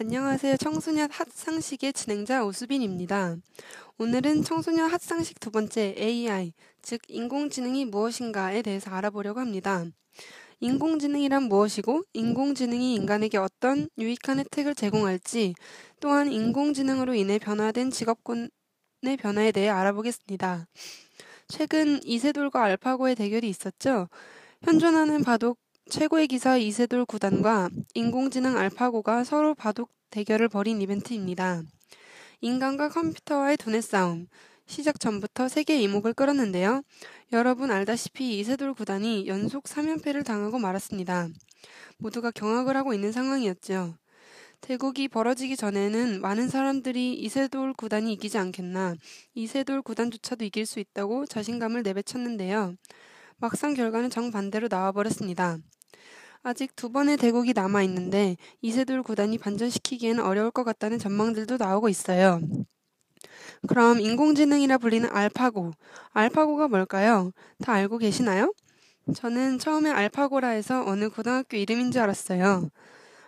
안녕하세요. 청소년 핫상식의 진행자 오수빈입니다. 오늘은 청소년 핫상식 두 번째 AI, 즉 인공지능이 무엇인가에 대해서 알아보려고 합니다. 인공지능이란 무엇이고 인공지능이 인간에게 어떤 유익한 혜택을 제공할지 또한 인공지능으로 인해 변화된 직업군의 변화에 대해 알아보겠습니다. 최근 이세돌과 알파고의 대결이 있었죠. 현존하는 바둑 최고의 기사 이세돌 구단과 인공지능 알파고가 서로 바둑 대결을 벌인 이벤트입니다. 인간과 컴퓨터와의 두뇌 싸움. 시작 전부터 세계 이목을 끌었는데요. 여러분 알다시피 이세돌 구단이 연속 3연패를 당하고 말았습니다. 모두가 경악을 하고 있는 상황이었죠. 대국이 벌어지기 전에는 많은 사람들이 이세돌 구단이 이기지 않겠나, 이세돌 구단조차도 이길 수 있다고 자신감을 내뱉었는데요. 막상 결과는 정반대로 나와버렸습니다. 아직 두 번의 대국이 남아 있는데 이세돌 구단이 반전시키기에는 어려울 것 같다는 전망들도 나오고 있어요. 그럼 인공지능이라 불리는 알파고. 알파고가 뭘까요? 다 알고 계시나요? 저는 처음에 알파고라 해서 어느 고등학교 이름인 줄 알았어요.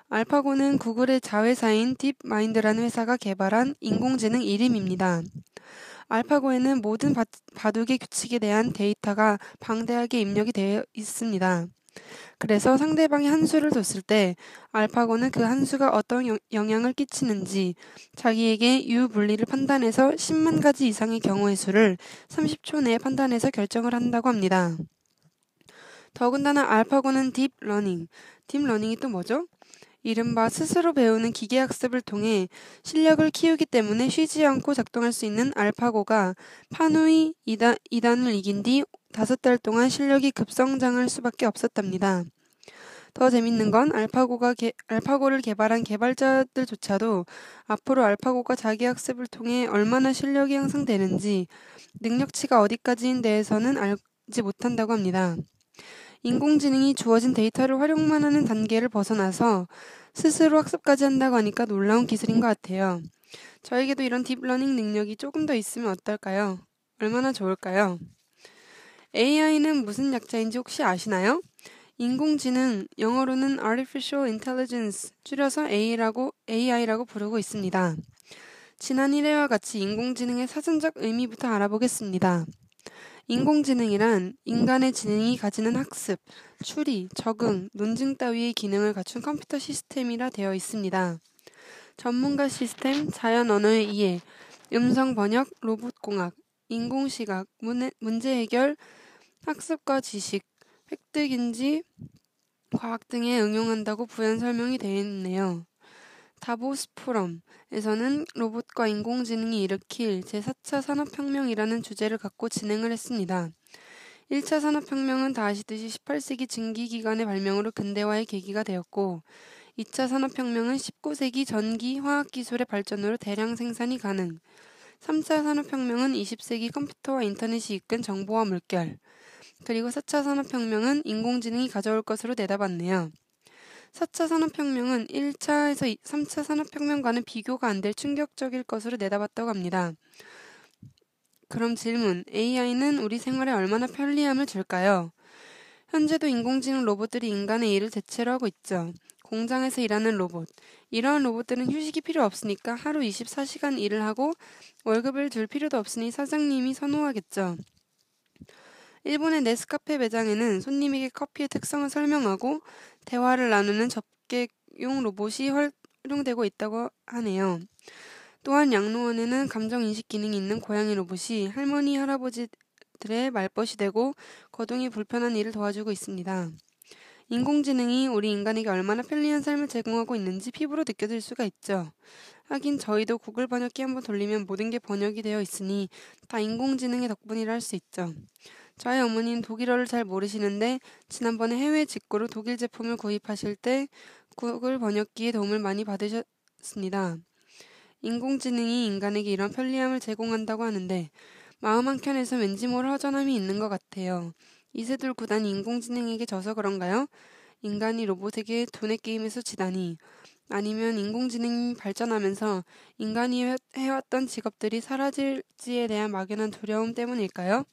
알파고는 구글의 자회사인 딥마인드라는 회사가 개발한 인공지능 이름입니다. 알파고에는 모든 바, 바둑의 규칙에 대한 데이터가 방대하게 입력이 되어 있습니다. 그래서 상대방이 한 수를 뒀을 때 알파고는 그 한 수가 어떤 영향을 끼치는지 자기에게 유불리를 판단해서 10만 가지 이상의 경우의 수를 30초 내에 판단해서 결정을 한다고 합니다. 더군다나 알파고는 deep learning. deep learning이 또 뭐죠? 이른바 스스로 배우는 기계학습을 통해 실력을 키우기 때문에 쉬지 않고 작동할 수 있는 알파고가 파누이 2단, 2단을 이긴 뒤 다섯 달 동안 실력이 급성장할 수밖에 없었답니다. 더 재밌는 건 알파고가 개, 알파고를 개발한 개발자들조차도 앞으로 알파고가 자기 학습을 통해 얼마나 실력이 향상되는지 능력치가 어디까지인 데에서는 알지 못한다고 합니다. 인공지능이 주어진 데이터를 활용만 하는 단계를 벗어나서 스스로 학습까지 한다고 하니까 놀라운 기술인 것 같아요. 저에게도 이런 deep learning 능력이 조금 더 있으면 어떨까요? 얼마나 좋을까요? AI는 무슨 약자인지 혹시 아시나요? 인공지능, 영어로는 Artificial Intelligence, 줄여서 A라고, AI라고 부르고 있습니다. 지난 1회와 같이 인공지능의 사전적 의미부터 알아보겠습니다. 인공지능이란 인간의 지능이 가지는 학습, 추리, 적응, 논증 따위의 기능을 갖춘 컴퓨터 시스템이라 되어 있습니다. 전문가 시스템, 자연 언어의 이해, 음성 번역, 로봇 공학, 인공시각, 문제 해결, 학습과 지식, 획득인지 과학 등에 응용한다고 부연 설명이 되어 있네요. 다보스 포럼에서는 로봇과 인공지능이 일으킬 제4차 산업혁명이라는 주제를 갖고 진행을 했습니다. 1차 산업혁명은 다 아시듯이 18세기 증기기관의 발명으로 근대화의 계기가 되었고, 2차 산업혁명은 19세기 전기 화학기술의 발전으로 대량 생산이 가능, 3차 산업혁명은 20세기 컴퓨터와 인터넷이 이끈 정보와 물결, 그리고 4차 산업혁명은 인공지능이 가져올 것으로 내다봤네요. 4차 산업혁명은 1차에서 3차 산업혁명과는 비교가 안 될 충격적일 것으로 내다봤다고 합니다. 그럼 질문, AI는 우리 생활에 얼마나 편리함을 줄까요? 현재도 인공지능 로봇들이 인간의 일을 대체로 하고 있죠. 공장에서 일하는 로봇. 이러한 로봇들은 휴식이 필요 없으니까 하루 24시간 일을 하고 월급을 줄 필요도 없으니 사장님이 선호하겠죠. 일본의 네스카페 매장에는 손님에게 커피의 특성을 설명하고 대화를 나누는 접객용 로봇이 활용되고 있다고 하네요. 또한 양로원에는 감정인식 기능이 있는 고양이 로봇이 할머니, 할아버지들의 말벗이 되고 거동이 불편한 일을 도와주고 있습니다. 인공지능이 우리 인간에게 얼마나 편리한 삶을 제공하고 있는지 피부로 느껴질 수가 있죠. 하긴 저희도 구글 번역기 한번 돌리면 모든 게 번역이 되어 있으니 다 인공지능의 덕분이라 할 수 있죠. 저희 어머니는 독일어를 잘 모르시는데 지난번에 해외 직구로 독일 제품을 구입하실 때 구글 번역기의 도움을 많이 받으셨습니다. 인공지능이 인간에게 이런 편리함을 제공한다고 하는데 마음 한켠에서 왠지 모를 허전함이 있는 것 같아요. 이세돌 구단이 인공지능에게 져서 그런가요? 인간이 로봇에게 두뇌 게임에서 지다니 아니면 인공지능이 발전하면서 인간이 해왔던 직업들이 사라질지에 대한 막연한 두려움 때문일까요?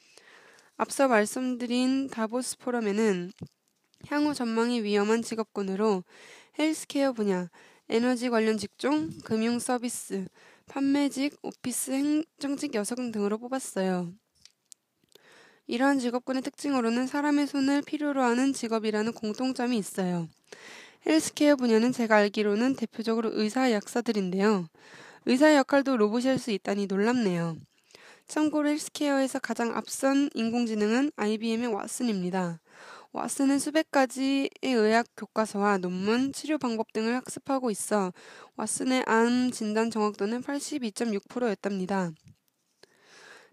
앞서 말씀드린 다보스 포럼에는 향후 전망이 위험한 직업군으로 헬스케어 분야, 에너지 관련 직종, 금융 서비스, 판매직, 오피스 행정직 여성 등으로 뽑았어요. 이러한 직업군의 특징으로는 사람의 손을 필요로 하는 직업이라는 공통점이 있어요. 헬스케어 분야는 제가 알기로는 대표적으로 의사, 약사들인데요. 의사의 역할도 로봇이 할 수 있다니 놀랍네요. 참고로 healthcare에서 가장 앞선 인공지능은 IBM의 왓슨입니다. 왓슨은 수백 가지의 의학 교과서와 논문, 치료 방법 등을 학습하고 있어 왓슨의 암 진단 정확도는 82.6%였답니다.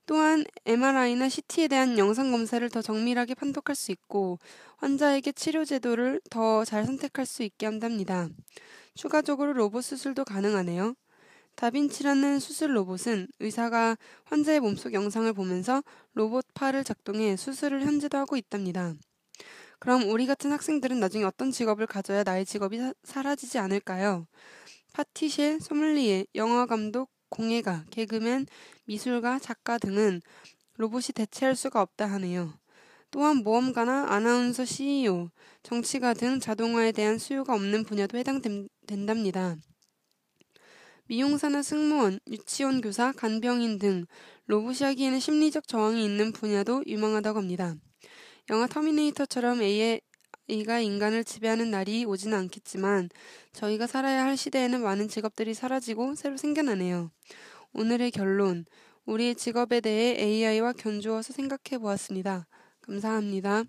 또한 MRI나 CT에 대한 영상 검사를 더 정밀하게 판독할 수 있고 환자에게 치료 제도를 더 잘 선택할 수 있게 한답니다. 추가적으로 로봇 수술도 가능하네요. 다빈치라는 수술 로봇은 의사가 환자의 몸속 영상을 보면서 로봇 팔을 작동해 수술을 현재도 하고 있답니다. 그럼 우리 같은 학생들은 나중에 어떤 직업을 가져야 나의 직업이 사, 사라지지 않을까요? 파티셰, 소믈리에, 영화 감독, 공예가, 개그맨, 미술가, 작가 등은 로봇이 대체할 수가 없다 하네요. 또한 모험가나 아나운서 CEO, 정치가 등 자동화에 대한 수요가 없는 분야도 해당된답니다. 미용사나 승무원, 유치원 교사, 간병인 등 로봇이 하기에는 심리적 저항이 있는 분야도 유망하다고 합니다. 영화 터미네이터처럼 AI 가 인간을 지배하는 날이 오지는 않겠지만 저희가 살아야 할 시대에는 많은 직업들이 사라지고 새로 생겨나네요. 오늘의 결론. 우리의 직업에 대해 AI와 견주어서 생각해 보았습니다. 감사합니다.